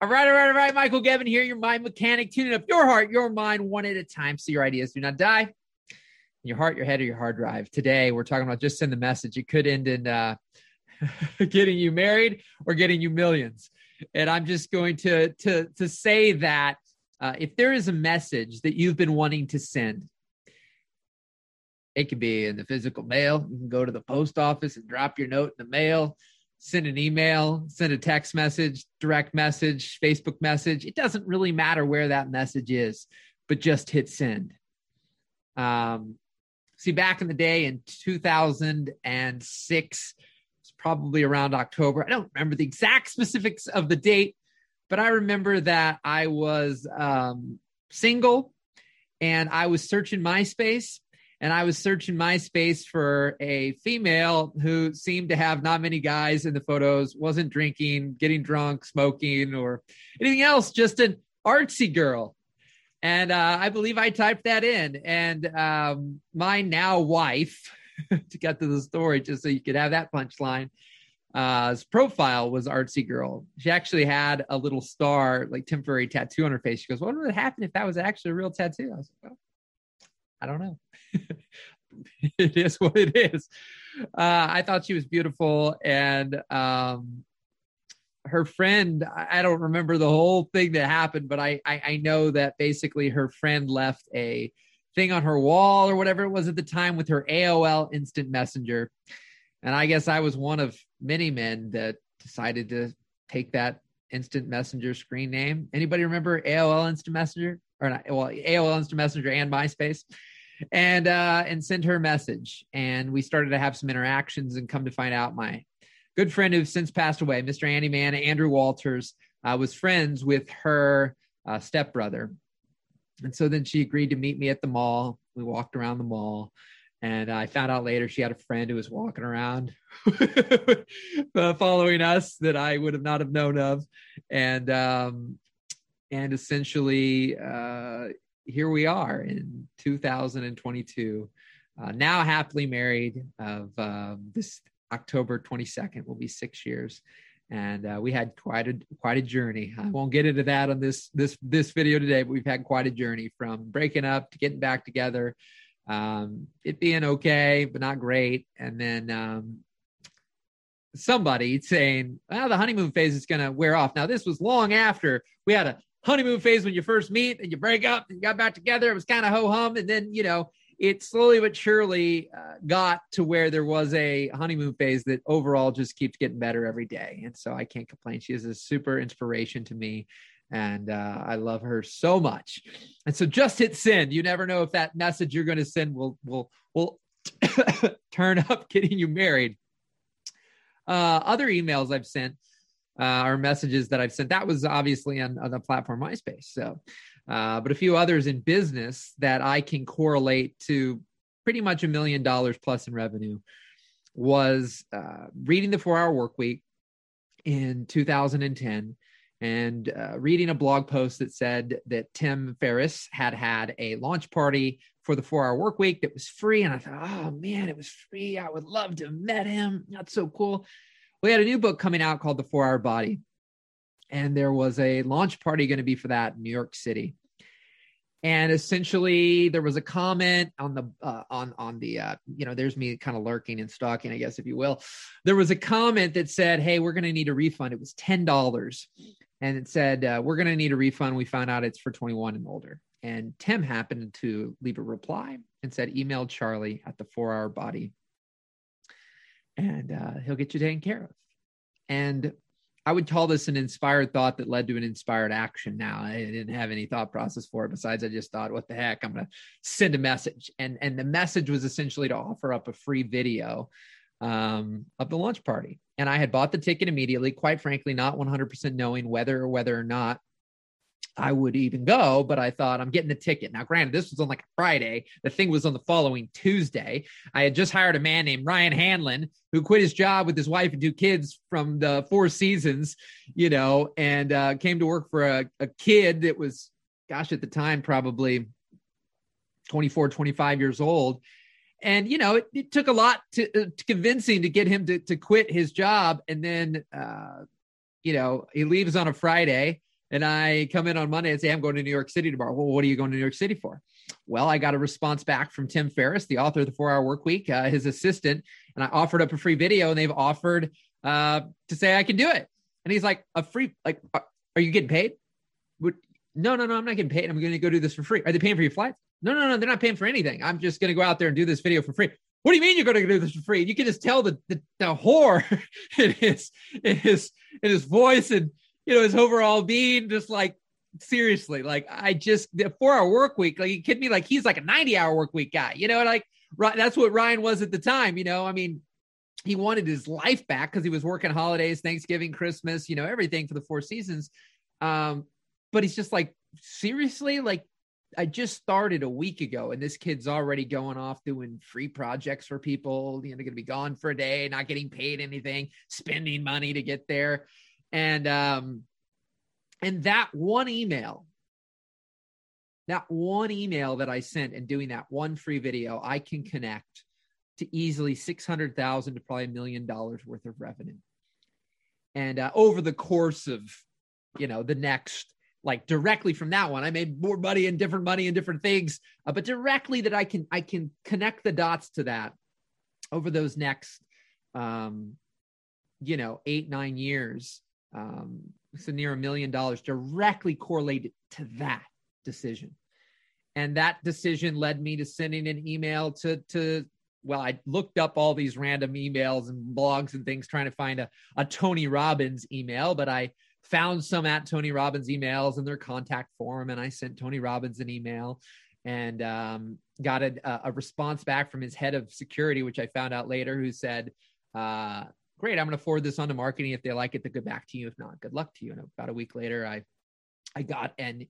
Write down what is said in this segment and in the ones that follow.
All right, all right, all right. Michael Gavin here, your mind mechanic, tuning up your heart, your mind one at a time so your ideas do not die. Your heart, your head, or your hard drive. Today, we're talking about just send the message. It could end in uh, getting you married or getting you millions. And I'm just going to to to say that uh, if there is a message that you've been wanting to send, it could be in the physical mail. You can go to the post office and drop your note in the mail send an email, send a text message, direct message, Facebook message. It doesn't really matter where that message is, but just hit send. Um, see, back in the day in 2006, it's probably around October. I don't remember the exact specifics of the date, but I remember that I was um, single and I was searching MySpace and I was searching MySpace for a female who seemed to have not many guys in the photos, wasn't drinking, getting drunk, smoking, or anything else, just an artsy girl. And uh, I believe I typed that in. And um, my now wife, to get to the story, just so you could have that punchline, uh, his profile was artsy girl. She actually had a little star, like temporary tattoo on her face. She goes, "What would happen if that was actually a real tattoo?" I was like, "Well, I don't know." it is what it is. Uh, I thought she was beautiful, and um, her friend. I don't remember the whole thing that happened, but I, I I know that basically her friend left a thing on her wall or whatever it was at the time with her AOL Instant Messenger, and I guess I was one of many men that decided to take that instant messenger screen name. Anybody remember AOL Instant Messenger or not? Well, AOL Instant Messenger and MySpace and uh, and send her a message. And we started to have some interactions and come to find out my good friend who's since passed away, Mr. Andy Man, Andrew Walters, uh, was friends with her uh, stepbrother. And so then she agreed to meet me at the mall. We walked around the mall. And I found out later she had a friend who was walking around uh, following us that I would have not have known of. And um, and essentially uh, here we are in 2022, uh, now happily married. Of uh, this October 22nd will be six years, and uh, we had quite a quite a journey. I won't get into that on this this this video today, but we've had quite a journey from breaking up to getting back together. Um, it being okay, but not great, and then um, somebody saying, "Well, the honeymoon phase is going to wear off." Now, this was long after we had a honeymoon phase when you first meet and you break up and you got back together. It was kind of ho hum. And then, you know, it slowly but surely uh, got to where there was a honeymoon phase that overall just keeps getting better every day. And so I can't complain. She is a super inspiration to me. And uh, I love her so much. And so just hit send. You never know if that message you're going to send will will will turn up getting you married. Uh, other emails I've sent uh, or messages that I've sent. That was obviously on, on the platform MySpace. So, uh, but a few others in business that I can correlate to pretty much a million dollars plus in revenue was uh, reading the four hour work week in 2010 and uh, reading a blog post that said that Tim Ferriss had had a launch party for the four hour work week that was free. And I thought, oh man, it was free. I would love to have met him. That's so cool we had a new book coming out called The Four Hour Body. And there was a launch party going to be for that in New York City. And essentially, there was a comment on the uh, on on the uh, you know, there's me kind of lurking and stalking, I guess, if you will. There was a comment that said, "Hey, we're going to need a refund." It was ten dollars, and it said, uh, "We're going to need a refund." We found out it's for 21 and older. And Tim happened to leave a reply and said, "Email Charlie at the Four Hour Body and uh, he'll get you taken care of. And I would call this an inspired thought that led to an inspired action. Now I didn't have any thought process for it. Besides, I just thought, what the heck? I'm going to send a message. And, and the message was essentially to offer up a free video um, of the launch party. And I had bought the ticket immediately, quite frankly, not 100% knowing whether or whether or not I would even go, but I thought I'm getting the ticket. Now, granted, this was on like Friday. The thing was on the following Tuesday. I had just hired a man named Ryan Hanlon who quit his job with his wife and two kids from the Four Seasons, you know, and uh, came to work for a, a kid that was, gosh, at the time, probably 24, 25 years old. And, you know, it, it took a lot to, uh, to, convincing to get him to, to quit his job. And then, uh, you know, he leaves on a Friday And I come in on Monday and say, I'm going to New York City tomorrow. Well, what are you going to New York City for? Well, I got a response back from Tim Ferriss, the author of the Four Hour Work Week, uh, his assistant, and I offered up a free video, and they've offered uh, to say I can do it. And he's like, a free, like, uh, are you getting paid? No, no, no, I'm not getting paid. I'm going to go do this for free. Are they paying for your flights? No, no, no, they're not paying for anything. I'm just going to go out there and do this video for free. What do you mean you're going to do this for free? You can just tell the the, the whore in his in his in his voice and you know his overall being just like seriously like I just the four hour work week like you kidding me like he's like a 90 hour work week guy you know like that's what Ryan was at the time you know I mean he wanted his life back because he was working holidays Thanksgiving Christmas you know everything for the four seasons um but he's just like seriously like I just started a week ago, and this kid's already going off doing free projects for people. You know, they're going to be gone for a day, not getting paid anything, spending money to get there, and um, and that one email, that one email that I sent, and doing that one free video, I can connect to easily six hundred thousand to probably a million dollars worth of revenue, and uh, over the course of you know the next like directly from that one. I made more money and different money and different things, uh, but directly that I can I can connect the dots to that over those next, um, you know, eight nine years. Um, so near a million dollars directly correlated to that decision, and that decision led me to sending an email to to well, I looked up all these random emails and blogs and things trying to find a, a Tony Robbins email, but I found some at Tony Robbins emails in their contact form, and I sent Tony Robbins an email and um, got a, a, response back from his head of security, which I found out later, who said, uh, "Great, I'm going to forward this on to marketing. If they like it, they'll get back to you. If not, good luck to you." And about a week later, I I got an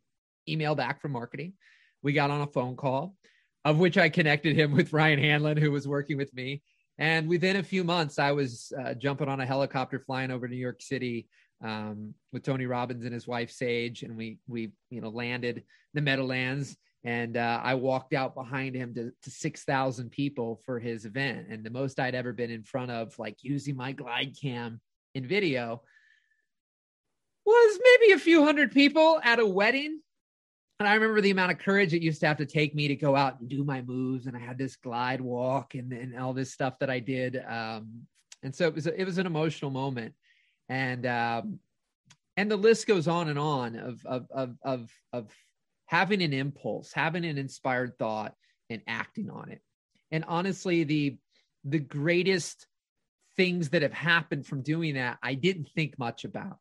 email back from marketing. We got on a phone call, of which I connected him with Ryan Hanlon, who was working with me. And within a few months, I was uh, jumping on a helicopter flying over New York City um, with Tony Robbins and his wife Sage, and we we you know landed the Meadowlands, and uh, I walked out behind him to, to six thousand people for his event, and the most I'd ever been in front of, like using my glide cam in video, was maybe a few hundred people at a wedding. And I remember the amount of courage it used to have to take me to go out and do my moves, and I had this glide walk and, and all this stuff that I did. Um, and so it was it was an emotional moment and um, and the list goes on and on of of of of, of having an impulse, having an inspired thought, and acting on it. And honestly, the the greatest things that have happened from doing that, I didn't think much about.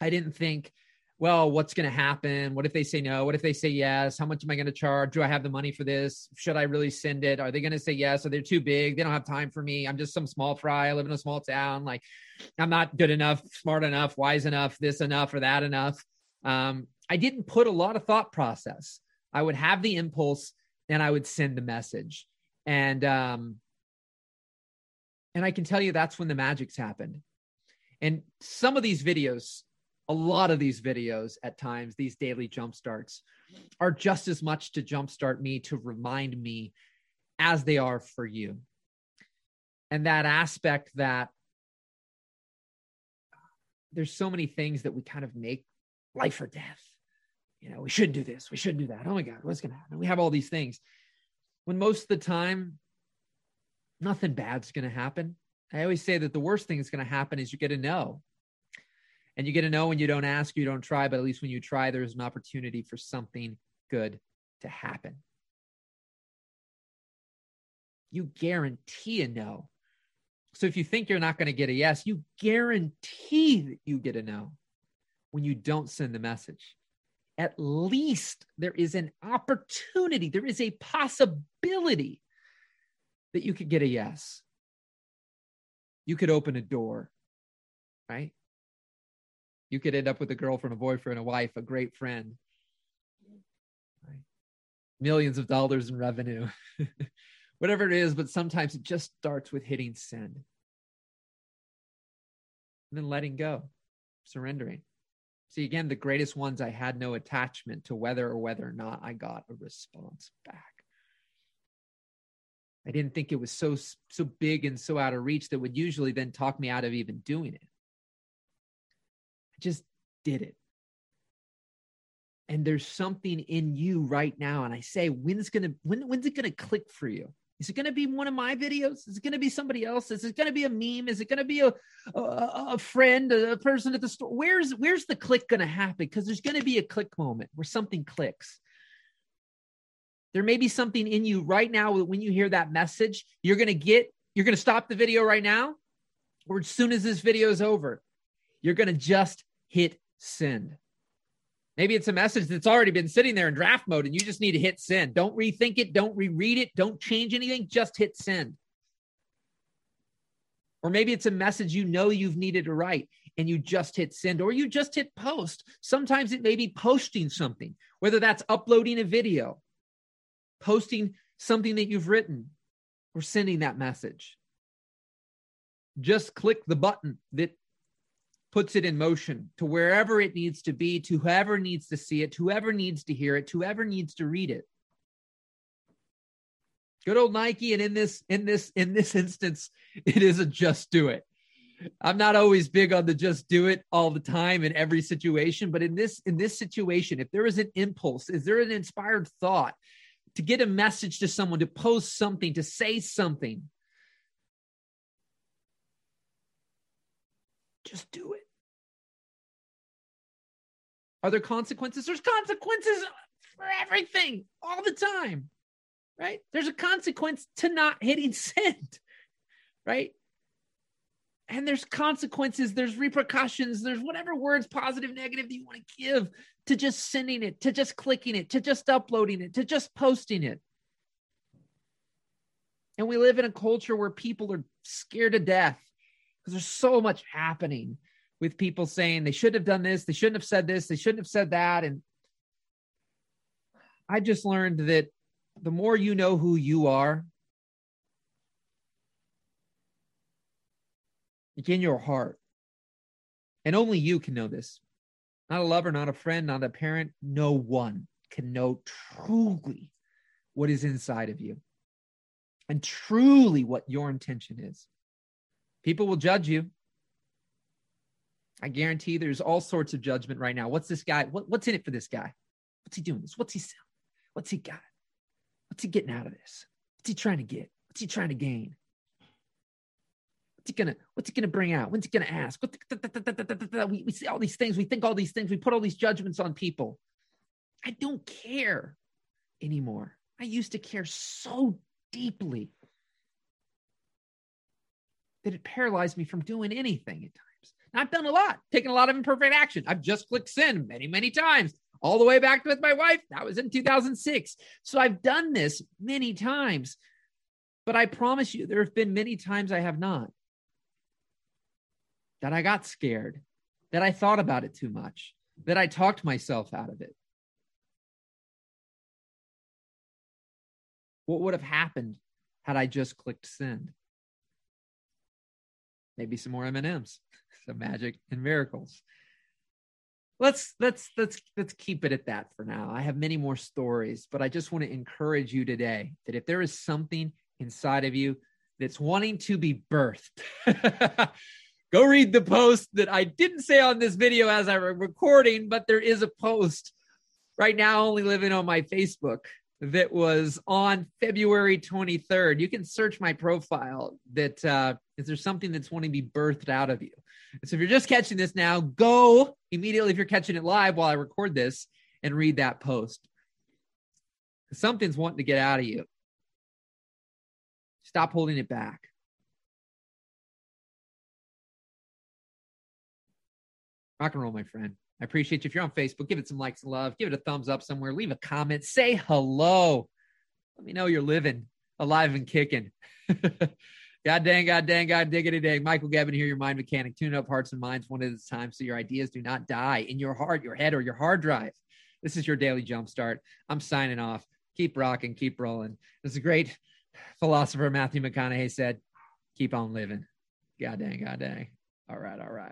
I didn't think well, what's going to happen? What if they say no? What if they say yes? How much am I going to charge? Do I have the money for this? Should I really send it? Are they going to say yes? Are they too big? They don't have time for me. I'm just some small fry. I live in a small town. Like, I'm not good enough, smart enough, wise enough, this enough, or that enough. Um, I didn't put a lot of thought process. I would have the impulse and I would send the message. And, um, and I can tell you that's when the magic's happened. And some of these videos, a lot of these videos at times, these daily jump starts, are just as much to jumpstart me to remind me as they are for you. And that aspect that there's so many things that we kind of make life or death. You know, we shouldn't do this, we shouldn't do that. Oh my God, what's going to happen? We have all these things. When most of the time, nothing bad's going to happen. I always say that the worst thing that's going to happen is you get a no. And you get to know when you don't ask, you don't try, but at least when you try, there's an opportunity for something good to happen. You guarantee a no. So if you think you're not going to get a yes, you guarantee that you get a no when you don't send the message. At least there is an opportunity, there is a possibility that you could get a yes. You could open a door, right? You could end up with a girlfriend, a boyfriend, a wife, a great friend. Right? Millions of dollars in revenue. Whatever it is, but sometimes it just starts with hitting send. And then letting go, surrendering. See, again, the greatest ones I had no attachment to whether or whether or not I got a response back. I didn't think it was so so big and so out of reach that would usually then talk me out of even doing it just did it. and there's something in you right now and i say when's gonna when, when's it gonna click for you is it going to be one of my videos? Is it going to be somebody else? Is it going to be a meme? Is it going to be a, a, a friend, a person at the store? Where's where's the click going to happen? Because there's going to be a click moment where something clicks. There may be something in you right now when you hear that message. You're going to get. You're going to stop the video right now, or as soon as this video is over, you're going to just hit send. Maybe it's a message that's already been sitting there in draft mode and you just need to hit send. Don't rethink it, don't reread it, don't change anything, just hit send. Or maybe it's a message you know you've needed to write and you just hit send or you just hit post. Sometimes it may be posting something, whether that's uploading a video, posting something that you've written, or sending that message. Just click the button that puts it in motion to wherever it needs to be, to whoever needs to see it, to whoever needs to hear it, to whoever needs to read it. Good old Nike, and in this in this in this instance, it is a just do it. I'm not always big on the just do it all the time in every situation, but in this in this situation, if there is an impulse, is there an inspired thought to get a message to someone, to post something, to say something, Just do it. Are there consequences? There's consequences for everything all the time, right? There's a consequence to not hitting send, right? And there's consequences, there's repercussions, there's whatever words, positive, negative, you want to give to just sending it, to just clicking it, to just uploading it, to just posting it. And we live in a culture where people are scared to death because there's so much happening with people saying they shouldn't have done this, they shouldn't have said this, they shouldn't have said that. And I just learned that the more you know who you are, in your heart, and only you can know this. Not a lover, not a friend, not a parent. No one can know truly what is inside of you and truly what your intention is. People will judge you. I guarantee there's all sorts of judgment right now. What's this guy? What, what's in it for this guy? What's he doing this? What's he selling? What's he got? What's he getting out of this? What's he trying to get? What's he trying to gain? What's he gonna What's he gonna bring out? When's he gonna ask? We, we see all these things. We think all these things. We put all these judgments on people. I don't care anymore. I used to care so deeply that it paralyzed me from doing anything at times. Now, I've done a lot, taken a lot of imperfect action. I've just clicked send many, many times, all the way back with my wife. That was in 2006. So I've done this many times. But I promise you, there have been many times I have not. That I got scared, that I thought about it too much, that I talked myself out of it. What would have happened had I just clicked send? Maybe some more M&Ms, some magic and miracles. Let's let's let's let's keep it at that for now. I have many more stories, but I just want to encourage you today that if there is something inside of you that's wanting to be birthed, go read the post that I didn't say on this video as I was recording, but there is a post right now only living on my Facebook that was on February 23rd. You can search my profile that uh, is there something that's wanting to be birthed out of you? so if you're just catching this now, go immediately if you're catching it live while I record this and read that post. Something's wanting to get out of you. Stop holding it back. Rock and roll, my friend. I appreciate you. If you're on Facebook, give it some likes and love. Give it a thumbs up somewhere. Leave a comment. Say hello. Let me know you're living, alive, and kicking. God dang, God dang, God diggity dang. Michael Gavin here, your mind mechanic. Tune up hearts and minds one at a time so your ideas do not die in your heart, your head, or your hard drive. This is your daily jumpstart. I'm signing off. Keep rocking, keep rolling. As a great philosopher Matthew McConaughey said, keep on living. God dang, God dang. All right, all right.